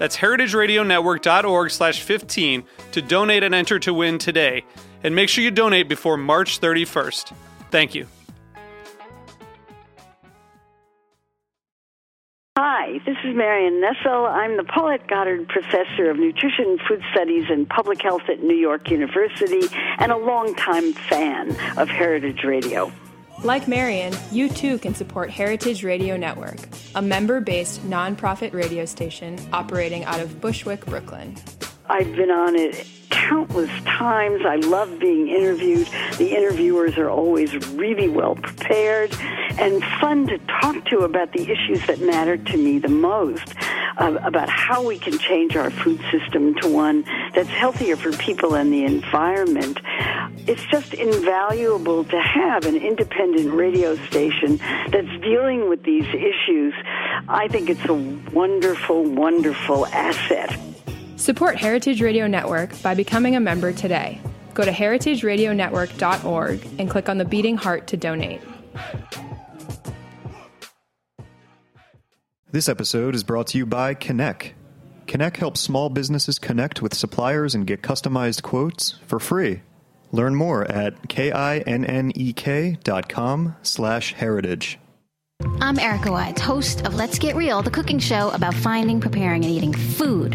That's heritageradionetwork.org slash 15 to donate and enter to win today. And make sure you donate before March 31st. Thank you. Hi, this is Marion Nestle. I'm the Paulette Goddard Professor of Nutrition, Food Studies, and Public Health at New York University and a longtime fan of Heritage Radio. Like Marion, you too can support Heritage Radio Network, a member based nonprofit radio station operating out of Bushwick, Brooklyn. I've been on it countless times. I love being interviewed. The interviewers are always really well prepared and fun to talk to about the issues that matter to me the most, uh, about how we can change our food system to one that's healthier for people and the environment. It's just invaluable to have an independent radio station that's dealing with these issues. I think it's a wonderful, wonderful asset. Support Heritage Radio Network by becoming a member today. Go to heritageradionetwork.org and click on the beating heart to donate. This episode is brought to you by Kinnek. Kinnek helps small businesses connect with suppliers and get customized quotes for free. Learn more at k-i-n-n-e-k dot com slash heritage. I'm Erica Wides, host of Let's Get Real, the cooking show about finding, preparing, and eating food.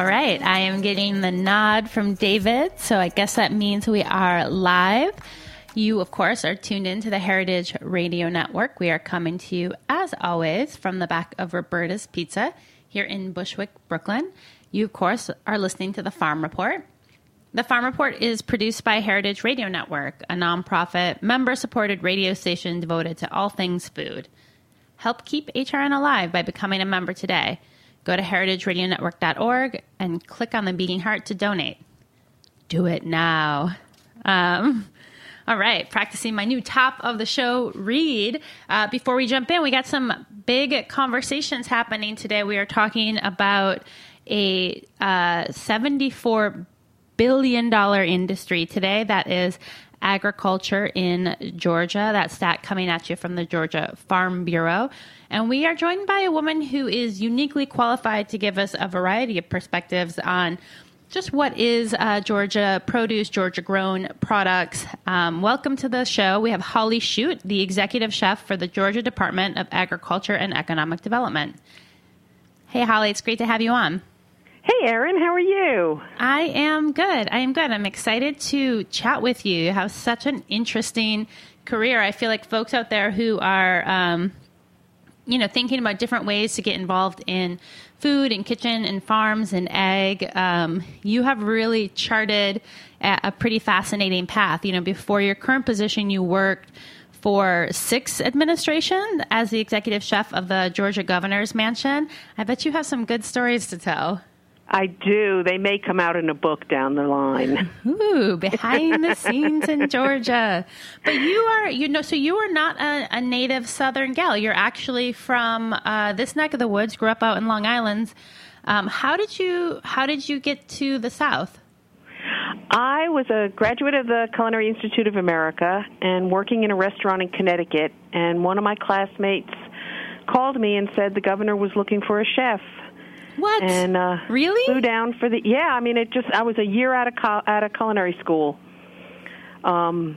All right. I am getting the nod from David. So I guess that means we are live. You, of course, are tuned into the Heritage Radio Network. We are coming to you, as always, from the back of Roberta's Pizza here in Bushwick, Brooklyn. You, of course, are listening to the Farm Report. The Farm Report is produced by Heritage Radio Network, a nonprofit, member supported radio station devoted to all things food. Help keep HRN alive by becoming a member today. Go to heritageradionetwork.org and click on the beating heart to donate. Do it now. Um, all right, practicing my new top of the show read. Uh, before we jump in, we got some big conversations happening today. We are talking about a uh, $74 billion industry today that is agriculture in Georgia. That stat coming at you from the Georgia Farm Bureau. And we are joined by a woman who is uniquely qualified to give us a variety of perspectives on just what is uh, Georgia produce, Georgia grown products. Um, welcome to the show. We have Holly Chute, the executive chef for the Georgia Department of Agriculture and Economic Development. Hey, Holly, it's great to have you on. Hey, Erin, how are you? I am good. I am good. I'm excited to chat with you. You have such an interesting career. I feel like folks out there who are um, you know, thinking about different ways to get involved in food and kitchen and farms and egg, um, you have really charted a, pretty fascinating path. You know, before your current position, you worked for six administration as the executive chef of the Georgia Governor's Mansion. I bet you have some good stories to tell. I do. They may come out in a book down the line. Ooh, behind the scenes in Georgia. But you are, you know, so you are not a, a native Southern gal. You're actually from uh, this neck of the woods. Grew up out in Long Island. Um, how did you How did you get to the South? I was a graduate of the Culinary Institute of America and working in a restaurant in Connecticut. And one of my classmates called me and said the governor was looking for a chef. What? And uh, really? Flew down for the yeah. I mean, it just I was a year out of co- out of culinary school. Um,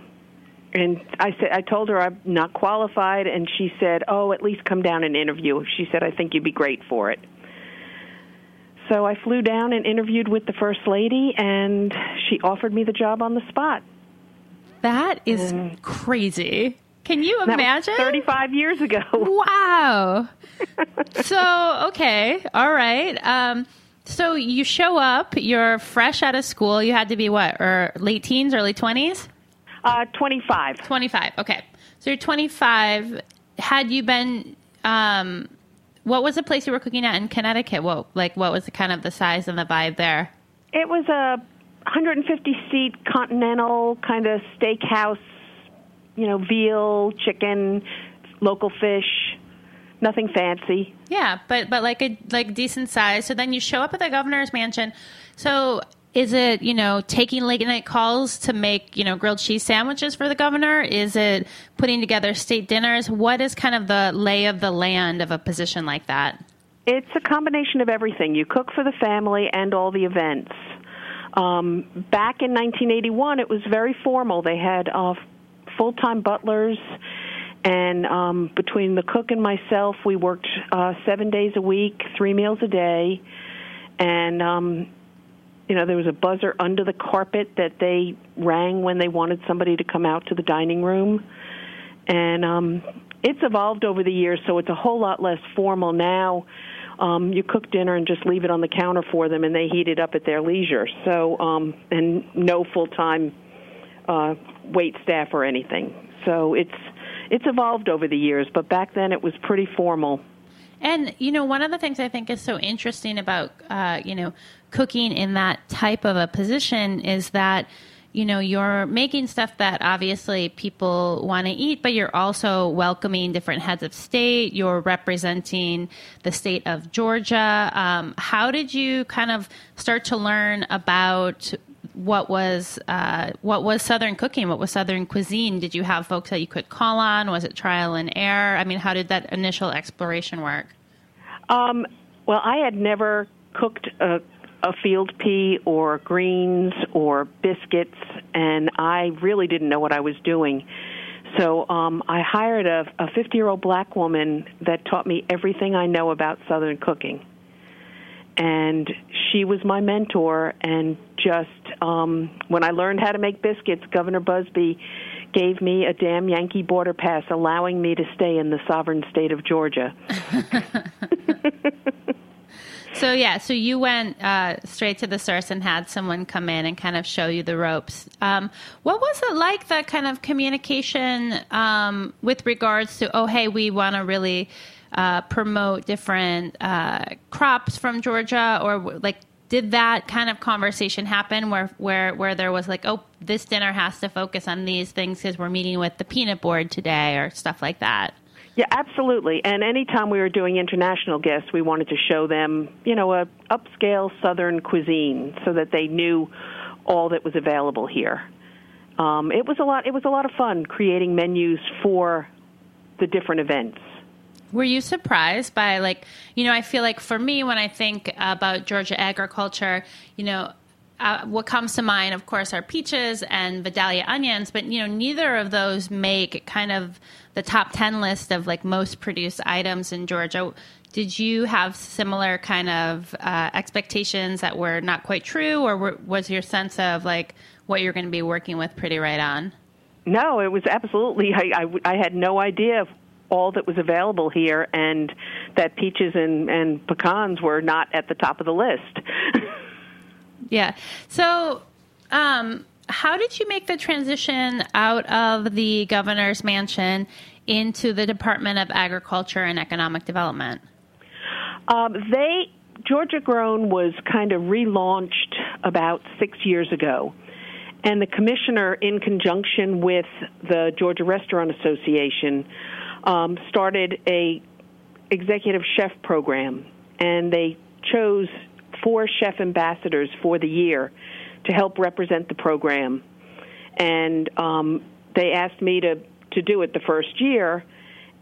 and I said I told her I'm not qualified, and she said, "Oh, at least come down and interview." She said, "I think you'd be great for it." So I flew down and interviewed with the first lady, and she offered me the job on the spot. That is crazy. Can you imagine? 35 years ago. Wow. so, okay. All right. Um, so you show up, you're fresh out of school. You had to be what, or late teens, early 20s? Uh, 25. 25. Okay. So you're 25. Had you been, um, what was the place you were cooking at in Connecticut? What, like, what was the kind of the size and the vibe there? It was a 150 seat continental kind of steakhouse, you know, veal, chicken, local fish, nothing fancy. Yeah, but but like a like decent size. So then you show up at the governor's mansion. So is it you know taking late night calls to make you know grilled cheese sandwiches for the governor? Is it putting together state dinners? What is kind of the lay of the land of a position like that? It's a combination of everything. You cook for the family and all the events. Um, back in 1981, it was very formal. They had uh, full time butlers, and um, between the cook and myself, we worked uh, seven days a week, three meals a day, and um, you know there was a buzzer under the carpet that they rang when they wanted somebody to come out to the dining room, and um, it's evolved over the years, so it's a whole lot less formal now. Um, you cook dinner and just leave it on the counter for them, and they heat it up at their leisure. So, um, and no full time uh, wait staff or anything. So it's it's evolved over the years, but back then it was pretty formal. And you know, one of the things I think is so interesting about uh, you know cooking in that type of a position is that you know you're making stuff that obviously people want to eat, but you're also welcoming different heads of state. You're representing the state of Georgia. Um, how did you kind of start to learn about what was uh, what was Southern cooking? What was Southern cuisine? Did you have folks that you could call on? Was it trial and error? I mean, how did that initial exploration work? Um, well, I had never cooked a, a field pea or greens or biscuits, and I really didn't know what I was doing. So um, I hired a 50 year old black woman that taught me everything I know about Southern cooking. And she was my mentor, and just um, when I learned how to make biscuits, Governor Busbee gave me a damn Yankee border pass, allowing me to stay in the sovereign state of Georgia. So yeah, so you went uh, straight to the source and had someone come in and kind of show you the ropes. Um, what was it like? The kind of communication um, with regards to oh hey, we want to really uh, promote different uh, crops from Georgia, or like did that kind of conversation happen where where where there was like oh this dinner has to focus on these things because we're meeting with the peanut board today or stuff like that. Yeah, absolutely. And anytime we were doing international guests, we wanted to show them, you know, a upscale Southern cuisine so that they knew all that was available here. Um, it was a lot. It was a lot of fun creating menus for the different events. Were you surprised by like you know I feel like for me when I think about Georgia agriculture, you know. Uh, what comes to mind, of course, are peaches and Vidalia onions, but you know neither of those make kind of the top ten list of like most produced items in Georgia. Did you have similar kind of uh, expectations that were not quite true, or were, was your sense of like what you're going to be working with pretty right on? No, it was absolutely. I, I, I had no idea all that was available here, and that peaches and, and pecans were not at the top of the list. yeah. So, um, how did you make the transition out of the governor's mansion into the Department of Agriculture and Economic Development? Um, they Georgia Grown was kind of relaunched about six years ago, and the commissioner, in conjunction with the Georgia Restaurant Association, um, started a executive chef program, and they chose four chef ambassadors for the year to help represent the program, and um, they asked me to to do it the first year.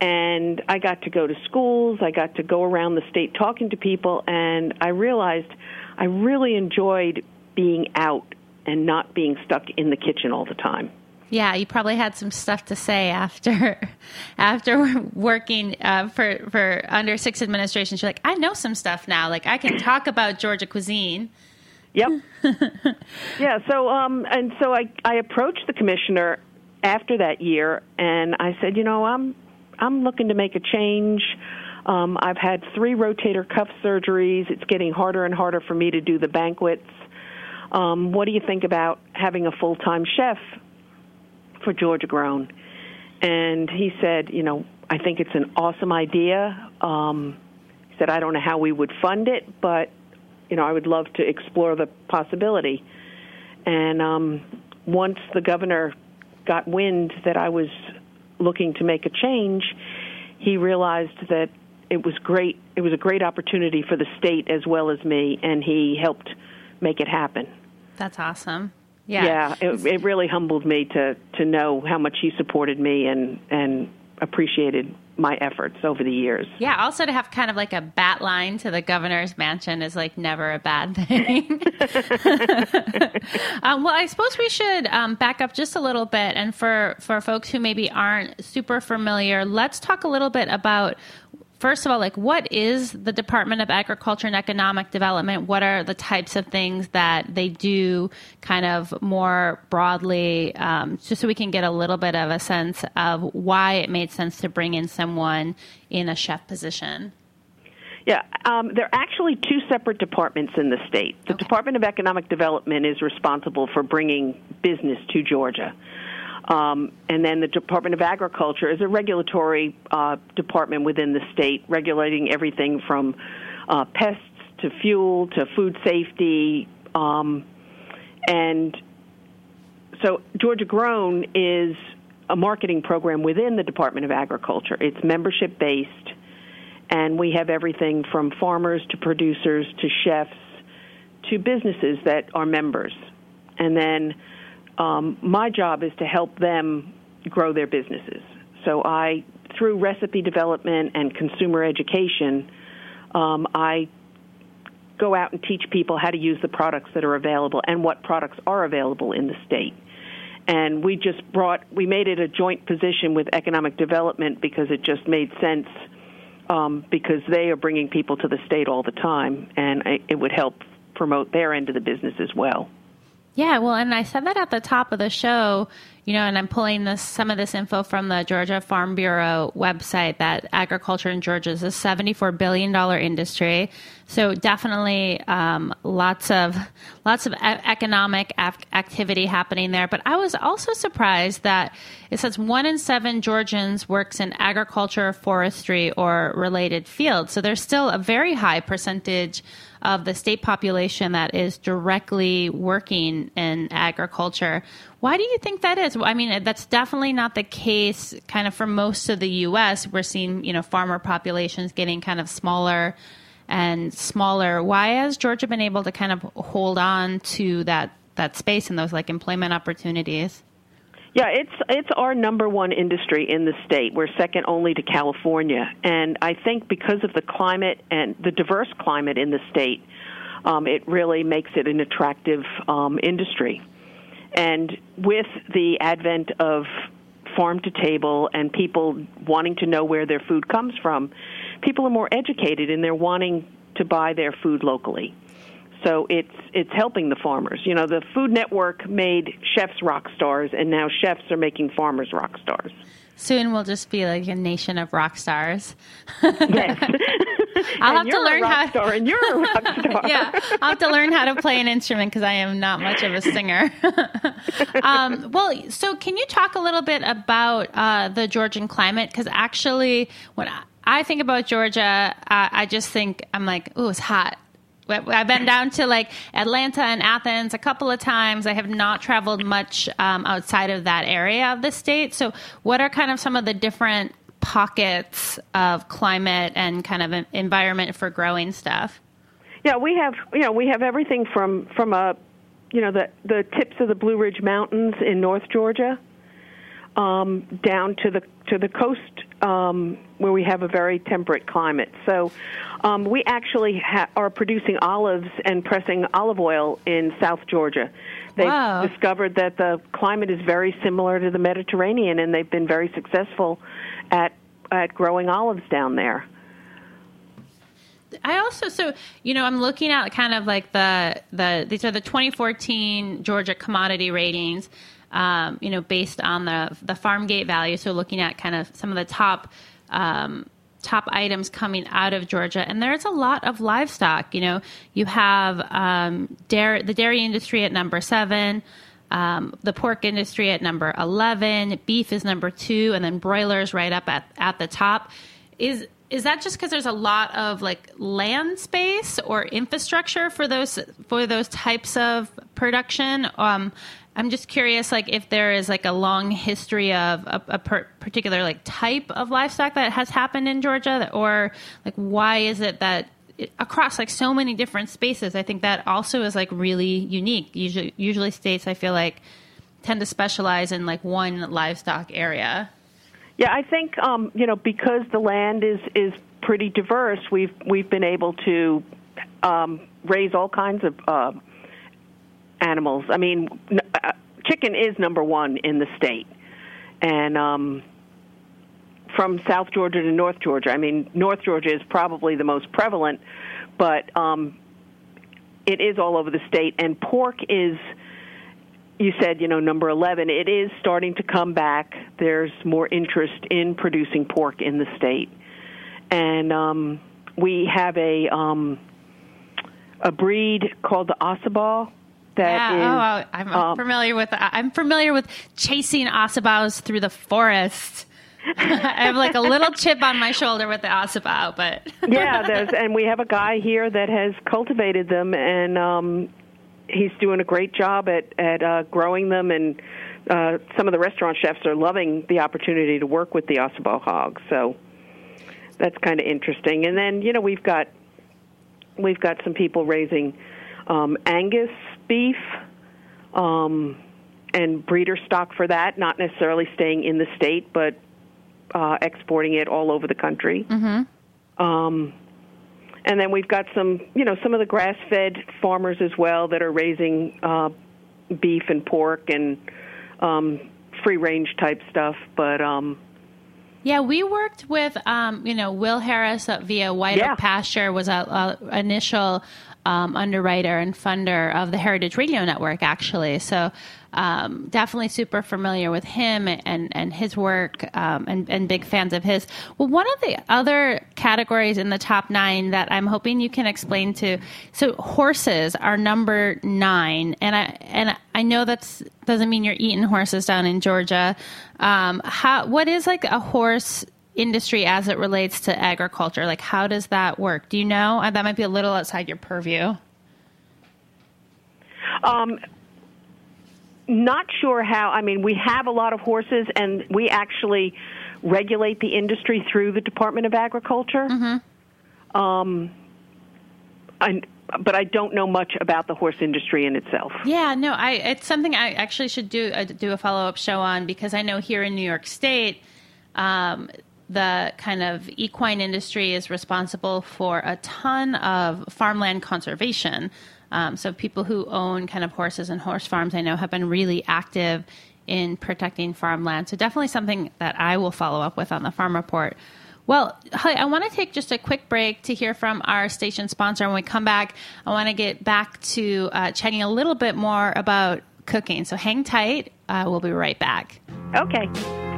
And I got to go to schools. I got to go around the state talking to people, and I realized I really enjoyed being out and not being stuck in the kitchen all the time. Yeah, you probably had some stuff to say after after working uh, for for under six administrations. You're like, I know some stuff now. Like I can talk about Georgia cuisine. Yep. yeah. So um, and so I I approached the commissioner after that year, and I said, you know, I'm I'm looking to make a change. Um, I've had three rotator cuff surgeries. It's getting harder and harder for me to do the banquets. Um, what do you think about having a full time chef for Georgia Grown? And he said, you know, I think it's an awesome idea. Um, he said, I don't know how we would fund it, but, you know, I would love to explore the possibility. And um, once the governor got wind that I was looking to make a change, he realized that it was great. It was a great opportunity for the state as well as me, and he helped make it happen. That's awesome. Yeah, yeah. It, it really humbled me to to know how much he supported me and and appreciated my efforts over the years. Yeah, also to have kind of like a bat line to the governor's mansion is like never a bad thing. um, well, I suppose we should um, back up just a little bit, and for for folks who maybe aren't super familiar, let's talk a little bit about first of all, like what is the Department of Agriculture and Economic Development? What are the types of things that they do kind of more broadly, um, just so we can get a little bit of a sense of why it made sense to bring in someone in a chef position? Yeah, um, there are actually two separate departments in the state. The okay. Department of Economic Development is responsible for bringing business to Georgia. Um, and then the Department of Agriculture is a regulatory uh, department within the state, regulating everything from uh, pests to fuel to food safety. Um, and so Georgia Grown is a marketing program within the Department of Agriculture. It's membership based, and we have everything from farmers to producers to chefs to businesses that are members. And then um, my job is to help them grow their businesses. So I, through recipe development and consumer education, um, I go out and teach people how to use the products that are available and what products are available in the state. And we just brought, we made it a joint position with economic development because it just made sense um, because they are bringing people to the state all the time, and it it would help promote their end of the business as well. Yeah, well, and I said that at the top of the show, you know, and I'm pulling this some of this info from the Georgia Farm Bureau website that agriculture in Georgia is a 74 billion dollar industry. So definitely um, lots of lots of economic activity happening there. But I was also surprised that it says one in seven Georgians works in agriculture, forestry, or related fields. So there's still a very high percentage of the state population that is directly working in agriculture. Why do you think that is? I mean, that's definitely not the case kind of for most of the U.S. We're seeing, you know, farmer populations getting kind of smaller and smaller. Why has Georgia been able to kind of hold on to that, that space and those like employment opportunities? Yeah, it's it's our number one industry in the state. We're second only to California, and I think because of the climate and the diverse climate in the state, um, it really makes it an attractive um, industry. And with the advent of farm to table and people wanting to know where their food comes from, people are more educated and they're wanting to buy their food locally. So it's it's helping the farmers. You know, the Food Network made chefs rock stars, and now chefs are making farmers rock stars. Soon we'll just be like a nation of rock stars. yes. I'll have to learn how. Star and you're a rock star. yeah, I'll have to learn how to play an instrument because I am not much of a singer. um, well, so can you talk a little bit about uh, the Georgian climate? Because actually, when I think about Georgia, uh, I just think I'm like, oh, it's hot. I've been down to like Atlanta and Athens a couple of times. I have not traveled much um, outside of that area of the state. So, what are kind of some of the different pockets of climate and kind of environment for growing stuff? Yeah, we have you know we have everything from from a you know, the the tips of the Blue Ridge Mountains in North Georgia, um, down to the to the coast um, where we have a very temperate climate. So um, we actually ha- are producing olives and pressing olive oil in South Georgia. They've Wow. discovered that the climate is very similar to the Mediterranean, and they've been very successful at at growing olives down there. I also so you know I'm looking at kind of like the the these are the 2014 Georgia commodity ratings, um, you know, based on the the farm gate value. So looking at kind of some of the top. Um, top items coming out of Georgia, and there's a lot of livestock. You know, you have um, dairy, the dairy industry at number seven, um, the pork industry at number eleven, beef is number two, and then broilers right up at at the top. Is is that just because there's a lot of like land space or infrastructure for those for those types of production? Um, I'm just curious, like if there is like a long history of a, a per- particular like type of livestock that has happened in Georgia, or like why is it that it- across like so many different spaces? I think that also is like really unique. Usually, usually states I feel like tend to specialize in like one livestock area. Yeah, I think um, you know because the land is is pretty diverse. We've we've been able to um, raise all kinds of uh, animals. I mean, uh, chicken is number one in the state, and um, from South Georgia to North Georgia. I mean, North Georgia is probably the most prevalent, but um, it is all over the state. And pork is you said, you know, number 11, it is starting to come back. There's more interest in producing pork in the state. And um, we have a um, a breed called the Ossabaw that yeah, is, oh, I'm um, familiar with. I'm familiar with chasing Ossabaws through the forest. I have like a little chip on my shoulder with the Ossabaw, but yeah, there's, and we have a guy here that has cultivated them, and um, he's doing a great job at at uh, growing them. And uh, some of the restaurant chefs are loving the opportunity to work with the Ossabaw hog. So that's kind of interesting. And then you know we've got we've got some people raising um, Angus beef. Um, and breeder stock for that, not necessarily staying in the state, but uh, exporting it all over the country. Mm-hmm. Um, and then we've got some, you know, some of the grass-fed farmers as well that are raising uh, beef and pork and um, free-range type stuff. But um, yeah, we worked with um, you know Will Harris uh, via White Yeah. Oak Pasture was a, a initial um, underwriter and funder of the Heritage Radio Network, actually. So um, definitely super familiar with him and and his work um, and and big fans of his. Well, one of the other categories in the top nine that I'm hoping you can explain to. So horses are number nine, and I and I know that's doesn't mean you're eating horses down in Georgia. Um, how what is like a horse industry as it relates to agriculture? Like how does that work? Do you know? Uh, That might be a little outside your purview. um, not sure how. I mean, we have a lot of horses, and we actually regulate the industry through the Department of Agriculture. Um, I, but I don't know much about the horse industry in itself. Yeah, no, I it's something I actually should do uh, do a follow up show on because I know here in New York State, um, the kind of equine industry is responsible for a ton of farmland conservation. Um, so people who own kind of horses and horse farms, I know, have been really active in protecting farmland. So definitely something that I will follow up with on the farm report. Well, hi, I want to take just a quick break to hear from our station sponsor. When we come back, I want to get back to uh, chatting a little bit more about cooking. So hang tight. Uh, we'll be right back. Okay.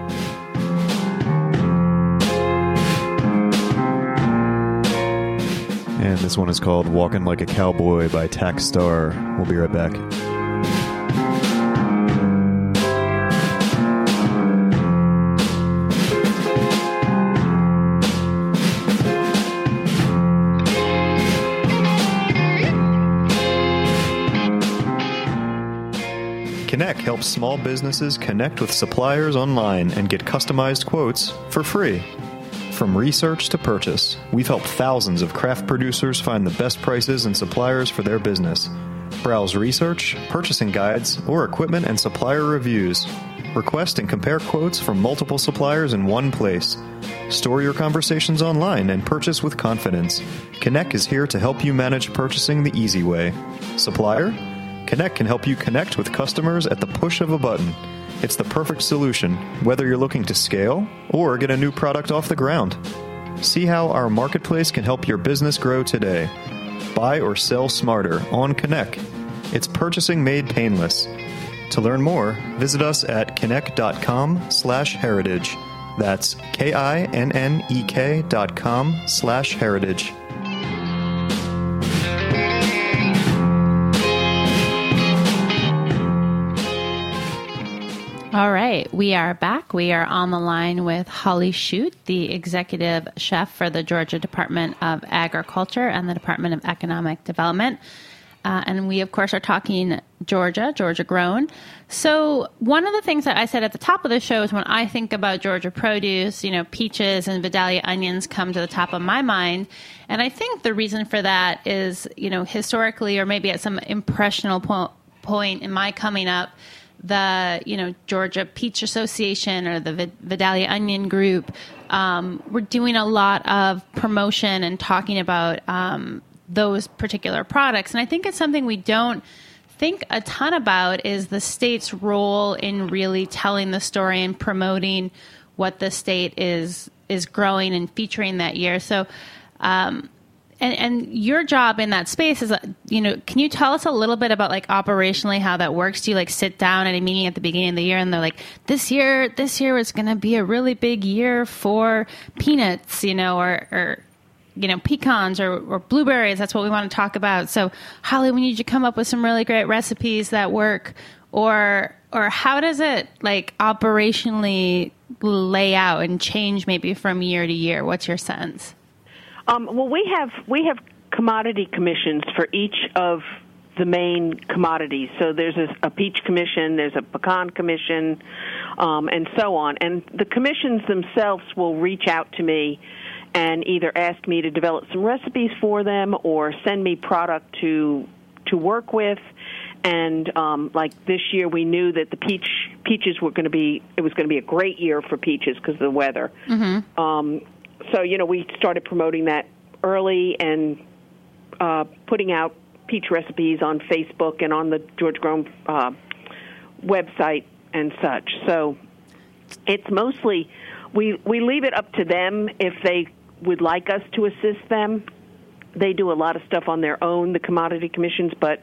And this one is called Walking Like a Cowboy by Tax Star. We'll be right back. Kinnek helps small businesses connect with suppliers online and get customized quotes for free. From research to purchase, we've helped thousands of craft producers find the best prices and suppliers for their business. Browse research, purchasing guides, or equipment and supplier reviews. Request and compare quotes from multiple suppliers in one place. Store your conversations online and purchase with confidence. Kinnek is here to help you manage purchasing the easy way. Supplier? Kinnek can help you connect with customers at the push of a button. It's the perfect solution, whether you're looking to scale or get a new product off the ground. See how our marketplace can help your business grow today. Buy or sell smarter on Kinnek. It's purchasing made painless. To learn more, visit us at kinnek.com slash heritage. That's K-I-N-N-E-K dot com slash heritage. All right, we are back. We are on the line with Holly Chute, the executive chef for the Georgia Department of Agriculture and the Department of Economic Development. Uh, and we, of course, are talking Georgia, Georgia grown. So, one of the things that I said at the top of the show is when I think about Georgia produce, you know, peaches and Vidalia onions come to the top of my mind. And I think the reason for that is, you know, historically or maybe at some impressional po- point in my coming up, the you know Georgia Peach Association or the Vidalia Onion Group, um, we're doing a lot of promotion and talking about um, those particular products, and I think it's something we don't think a ton about is the state's role in really telling the story and promoting what the state is is growing and featuring that year. So. Um, and, and your job in that space is, uh, you know, can you tell us a little bit about like operationally how that works? Do you like sit down at a meeting at the beginning of the year and they're like, this year, this year is going to be a really big year for peanuts, you know, or, or you know, pecans or, or blueberries. That's what we want to talk about. So, Holly, we need you to come up with some really great recipes that work. Or, or how does it like operationally lay out and change maybe from year to year? What's your sense? Um, well, we have we have commodity commissions for each of the main commodities. So there's a, a peach commission, there's a pecan commission, um, and so on. And the commissions themselves will reach out to me and either ask me to develop some recipes for them or send me product to to work with. And um, like this year, we knew that the peach peaches were going to be it was going to be a great year for peaches because of the weather. Mm-hmm. Um, so you know we started promoting that early and uh, putting out peach recipes on Facebook and on the Georgia Grown uh, website and such. So it's mostly we we leave it up to them if they would like us to assist them. They do a lot of stuff on their own, the commodity commissions, but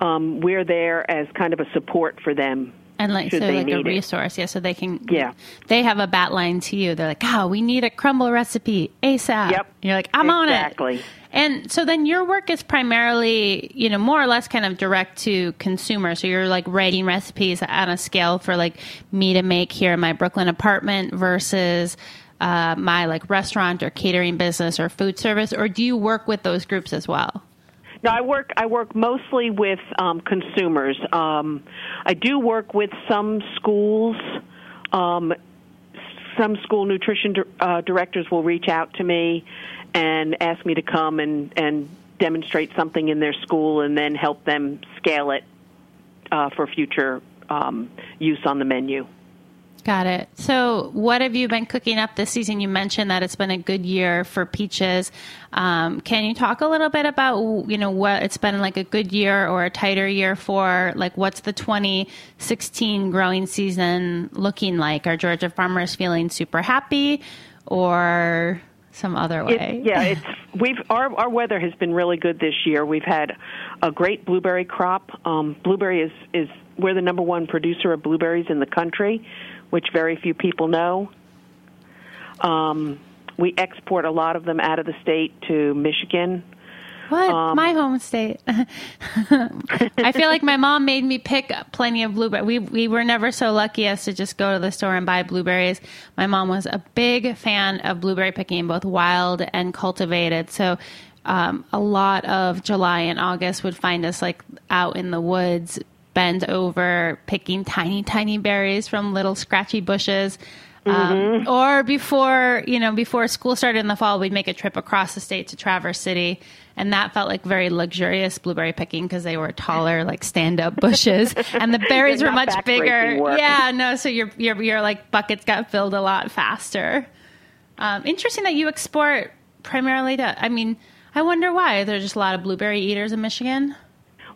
um, we're there as kind of a support for them and like so like a resource, it. yeah. So they can yeah. They have a bat line to you. They're like, oh, we need a crumble recipe ASAP. Yep. And you're like, I'm exactly. on it. Exactly. And so then your work is primarily, you know, more or less kind of direct to consumer. So you're like writing recipes on a scale for like me to make here in my Brooklyn apartment versus uh, my like restaurant or catering business or food service, or do you work with those groups as well? No, I work. I work mostly with um, consumers. Um, I do work with some schools. Um, some school nutrition uh, directors will reach out to me and ask me to come and and demonstrate something in their school, and then help them scale it uh, for future um, use on the menu. Got it. So, what have you been cooking up this season? You mentioned that it's been a good year for peaches. Um, can you talk a little bit about you know what it's been like a good year or a tighter year for? Like, what's the 2016 growing season looking like? Are Georgia farmers feeling super happy, or some other way? It, yeah, it's we've our our weather has been really good this year. We've had a great blueberry crop. Um, blueberry is is we're the number one producer of blueberries in the country which very few people know. Um, we export a lot of them out of the state to Michigan. What? Um, my home state. I feel like my mom made me pick plenty of blueberries. We we were never so lucky as to just go to the store and buy blueberries. My mom was a big fan of blueberry picking, both wild and cultivated. So um, a lot of July and August would find us like out in the woods bend over picking tiny, tiny berries from little scratchy bushes. Um, or before, you know, before school started in the fall, we'd make a trip across the state to Traverse City. And that felt like very luxurious blueberry picking because they were taller, like stand up bushes. And the berries were much bigger. Yeah, no, so your, your, your like buckets got filled a lot faster. Um, interesting that you export primarily to, I mean, I wonder why. There's just a lot of blueberry eaters in Michigan.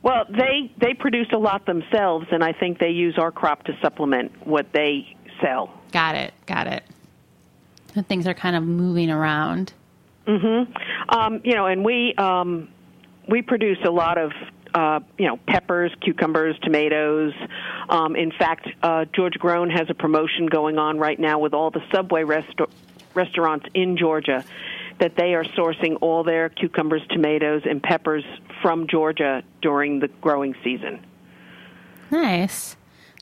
Well, they they produce a lot themselves, and I think they use our crop to supplement what they sell. Got it. Got it. So things are kind of moving around. Mm-hmm. Um, you know, and we um, we produce a lot of uh, you know peppers, cucumbers, tomatoes. Um, in fact, uh, Georgia Grown has a promotion going on right now with all the Subway resta- restaurants in Georgia that they are sourcing all their cucumbers, tomatoes, and peppers from Georgia during the growing season. Nice.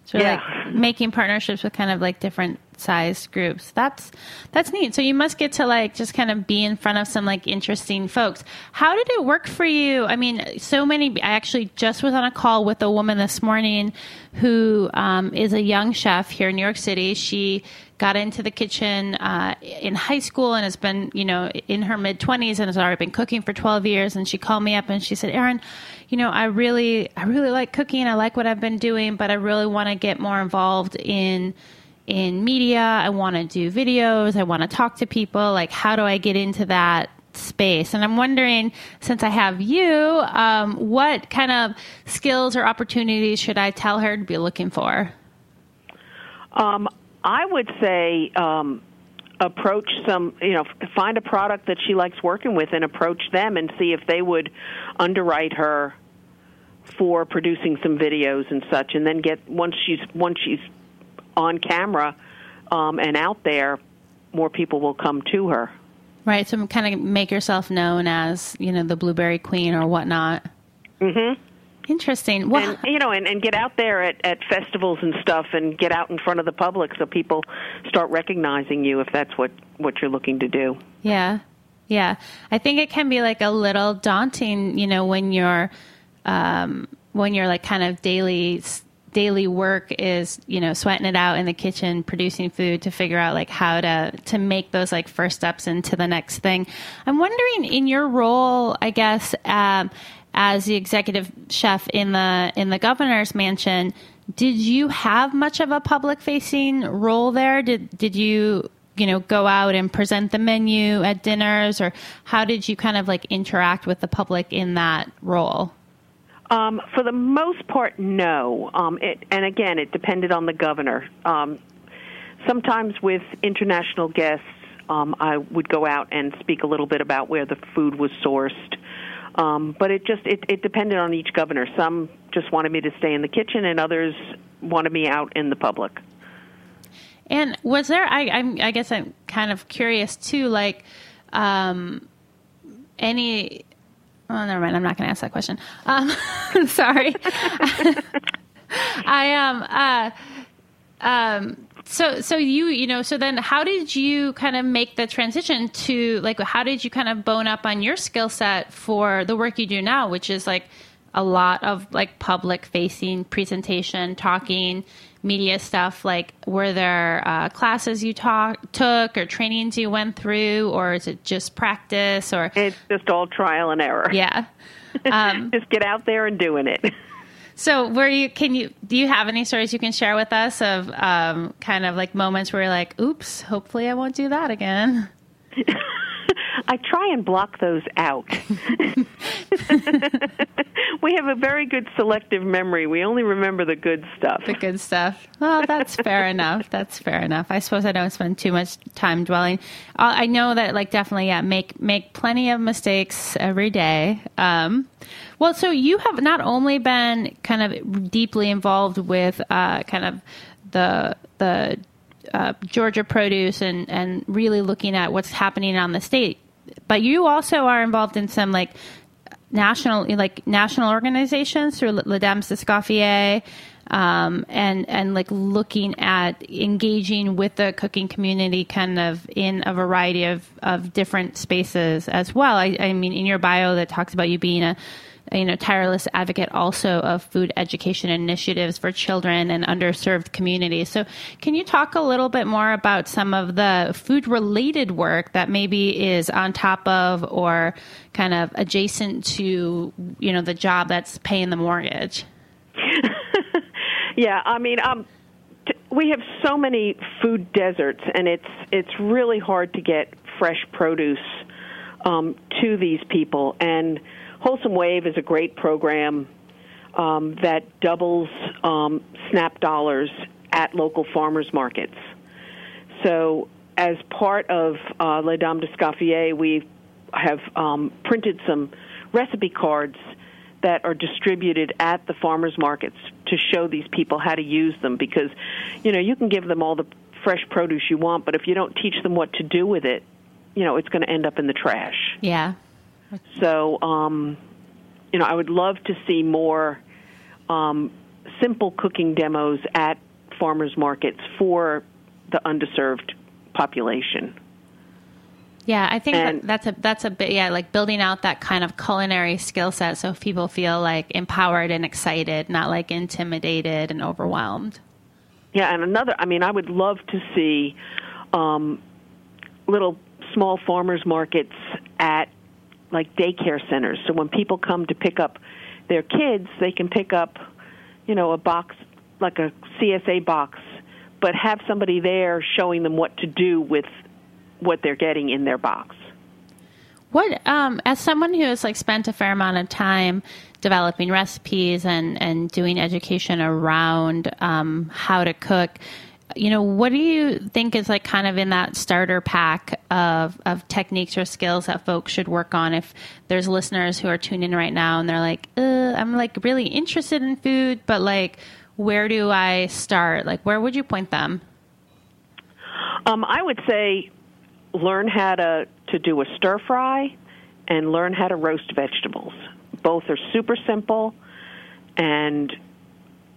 So Yeah. like making partnerships with kind of like different size groups. That's that's neat. So you must get to like just kind of be in front of some like interesting folks. How did it work for you? I mean, so many. I actually just was on a call with a woman this morning who um, is a young chef here in New York City. She got into the kitchen uh, in high school and has been, you know, in her mid 20s and has already been cooking for 12 years. And she called me up and she said, Erin, you know, I really, I really like cooking. I like what I've been doing, but I really want to get more involved in in media. I want to do videos. I want to talk to people. Like, how do I get into that space? And I'm wondering, since I have you, um, what kind of skills or opportunities should I tell her to be looking for? Um, I would say um, approach some, you know, find a product that she likes working with and approach them and see if they would underwrite her for producing some videos and such. And then get once she's once she's on camera um, and out there, more people will come to her. Right. So kind of make yourself known as, you know, the blueberry queen or whatnot. Mm-hmm. Interesting. Well, and you know, and, and get out there at, at festivals and stuff, and get out in front of the public so people start recognizing you if that's what what you're looking to do. Yeah. Yeah. I think it can be like a little daunting, you know, when you're um when you're like kind of daily daily work is, you know, sweating it out in the kitchen, producing food to figure out like how to to make those like first steps into the next thing. I'm wondering in your role, I guess, um as the executive chef in the in the governor's mansion, did you have much of a public facing role there? Did did you you know go out and present the menu at dinners or how did you kind of like interact with the public in that role? Um, for the most part, no. Um, it, and again, it depended on the governor. Um, sometimes with international guests, um, I would go out and speak a little bit about where the food was sourced. Um, but it just it, it depended on each governor. Some just wanted me to stay in the kitchen, and others wanted me out in the public. And was there? I, I'm, I guess I'm kind of curious too. Like, um, any? Oh, never mind. I'm not going to ask that question. Um, sorry. I um uh um so so you you know so then how did you kind of make the transition to like how did you kind of bone up on your skill set for the work you do now which is like a lot of like public facing presentation talking media stuff like were there uh, classes you talk, took or trainings you went through or is it just practice or It's just all trial and error. yeah um, just get out there and doing it. So were you can you do you have any stories you can share with us of um, kind of like moments where you're like oops hopefully i won't do that again I try and block those out. we have a very good selective memory. We only remember the good stuff. the good stuff well that's fair enough that's fair enough i suppose i don't spend too much time dwelling Uh, i know that like definitely yeah make make plenty of mistakes every day um, well so you have not only been kind of deeply involved with uh, kind of the the uh, Georgia produce and and really looking at what's happening on the state. But you also are involved in some like national like national organizations through Les Dames d'Escoffier. um, and and like looking at engaging with the cooking community kind of in a variety of, of different spaces as well. I, I mean, in your bio that talks about you being a you know, tireless advocate also of food education initiatives for children and underserved communities. So, can you talk a little bit more about some of the food related work that maybe is on top of or kind of adjacent to, you know, the job that's paying the mortgage? yeah, I mean, um, t- we have so many food deserts, and it's it's really hard to get fresh produce um, to these people and Wholesome Wave is a great program um, that doubles um, SNAP dollars at local farmers markets. So, as part of uh, Les Dames d'Escoffier, we have um, printed some recipe cards that are distributed at the farmers markets to show these people how to use them because you know you can give them all the fresh produce you want but if you don't teach them what to do with it you know it's going to end up in the trash yeah so, um, you know, I would love to see more um, simple cooking demos at farmers markets for the underserved population. Yeah, I think that that's a that's a bit yeah, like building out that kind of culinary skill set so people feel like empowered and excited, not like intimidated and overwhelmed. Yeah, and another I mean, I would love to see um, little small farmers markets at like daycare centers. So when people come to pick up their kids, they can pick up, you know, a box like a CSA box, but have somebody there showing them what to do with what they're getting in their box. What, um, as someone who has like spent a fair amount of time developing recipes and and doing education around um, how to cook, you know, what do you think is like kind of in that starter pack of, of techniques or skills that folks should work on if there's listeners who are tuned in right now and they're like, I'm like really interested in food, but like, where do I start? Like, where would you point them? Um, I would say learn how to, to do a stir fry and learn how to roast vegetables. Both are super simple and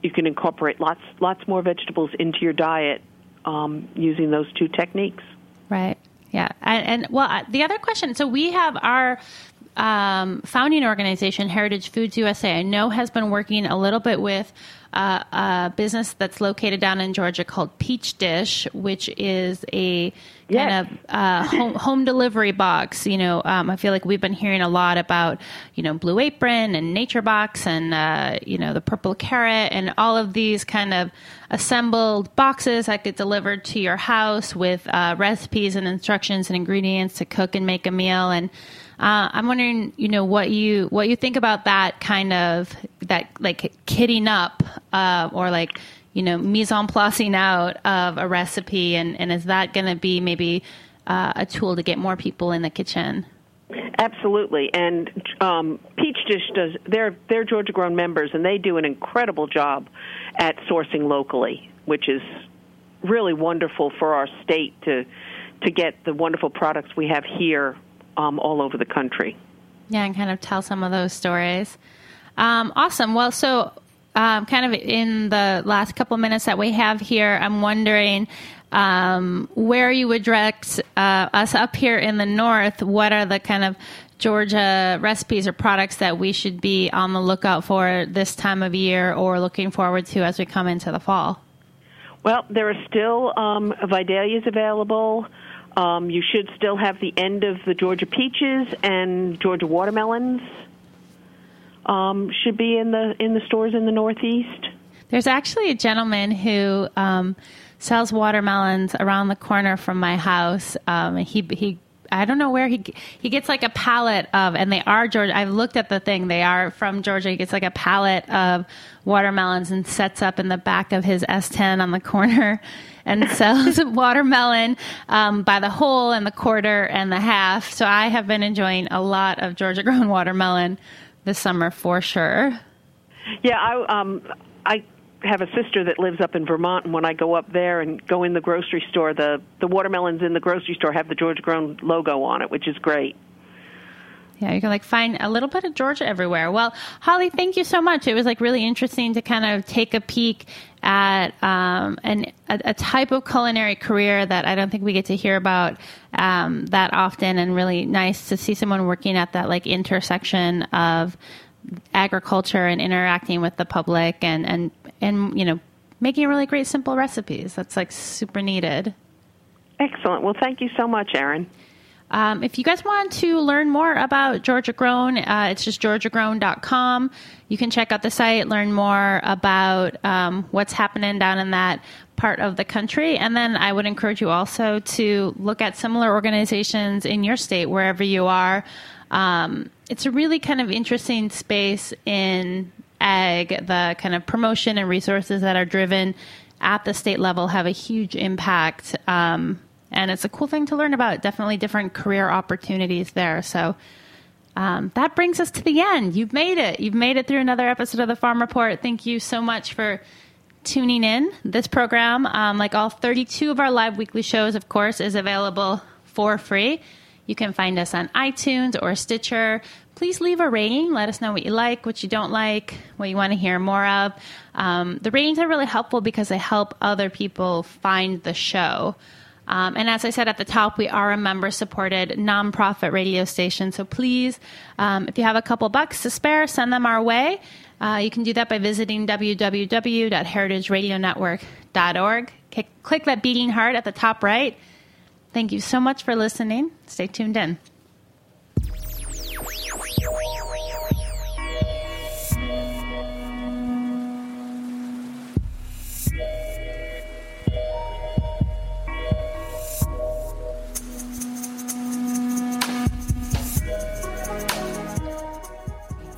you can incorporate lots lots more vegetables into your diet um, using those two techniques. Right. Yeah. And, and well, the other question. So we have our um, founding organization, Heritage Foods USA. I know has been working a little bit with uh, a business that's located down in Georgia called PeachDish, which is a yes. kind of uh, home, home, delivery box. You know, um, I feel like we've been hearing a lot about, you know, Blue Apron and NatureBox and, uh, you know, the Purple Carrot and all of these kind of assembled boxes that get delivered to your house with uh, recipes and instructions and ingredients to cook and make a meal. And uh, I'm wondering, you know, what you what you think about that kind of that like kitting up uh, or like you know mise en placing out of a recipe, and, and is that going to be maybe uh, a tool to get more people in the kitchen? Absolutely, and um, Peach Dish does. They're they're Georgia grown members, and they do an incredible job at sourcing locally, which is really wonderful for our state to to get the wonderful products we have here um, all over the country. Yeah, and kind of tell some of those stories. Um, awesome. Well, so um, kind of in the last couple minutes that we have here, I'm wondering um, where you would direct uh, us up here in the north. What are the kind of Georgia recipes or products that we should be on the lookout for this time of year or looking forward to as we come into the fall? Well, there are still um, Vidalias available. Um, you should still have the end of the Georgia peaches and Georgia watermelons. Um, should be in the in the stores in the Northeast. There's actually a gentleman who um, sells watermelons around the corner from my house. Um, he he I don't know where he he gets like a pallet of, and they are Georgia. I've looked at the thing; they are from Georgia. He gets like a pallet of watermelons and sets up in the back of his S10 on the corner and sells watermelon um, by the whole and the quarter and the half. So I have been enjoying a lot of Georgia grown watermelon this summer for sure. Yeah, I um I have a sister that lives up in Vermont, and when I go up there and go in the grocery store, the the watermelons in the grocery store have the Georgia Grown logo on it, which is great. Yeah, you can like find a little bit of Georgia everywhere. Well, Holly, thank you so much. It was like really interesting to kind of take a peek at um, an, a, a, type of culinary career that I don't think we get to hear about um, that often, and really nice to see someone working at that like intersection of agriculture and interacting with the public and and and you know making really great simple recipes. That's like super needed. Excellent. Well, thank you so much, Erin. Um, if you guys want to learn more about Georgia Grown, uh, it's just georgiagrown.com. You can check out the site, learn more about um, what's happening down in that part of the country. And then I would encourage you also to look at similar organizations in your state, wherever you are. Um, it's a really kind of interesting space in ag. The kind of promotion and resources that are driven at the state level have a huge impact. Um, and it's a cool thing to learn about. Definitely different career opportunities there. So um, that brings us to the end. You've made it. You've made it through another episode of the Farm Report. Thank you so much for tuning in. This program, um, like all 32 of our live weekly shows, of course, is available for free. You can find us on iTunes or Stitcher. Please leave a rating. Let us know what you like, what you don't like, what you want to hear more of. Um, the ratings are really helpful because they help other people find the show. Um, and as I said at the top, we are a member supported nonprofit radio station. So please, um, if you have a couple bucks to spare, send them our way. Uh, you can do that by visiting www.heritageradionetwork.org. Click that beating heart at the top right. Thank you so much for listening. Stay tuned in.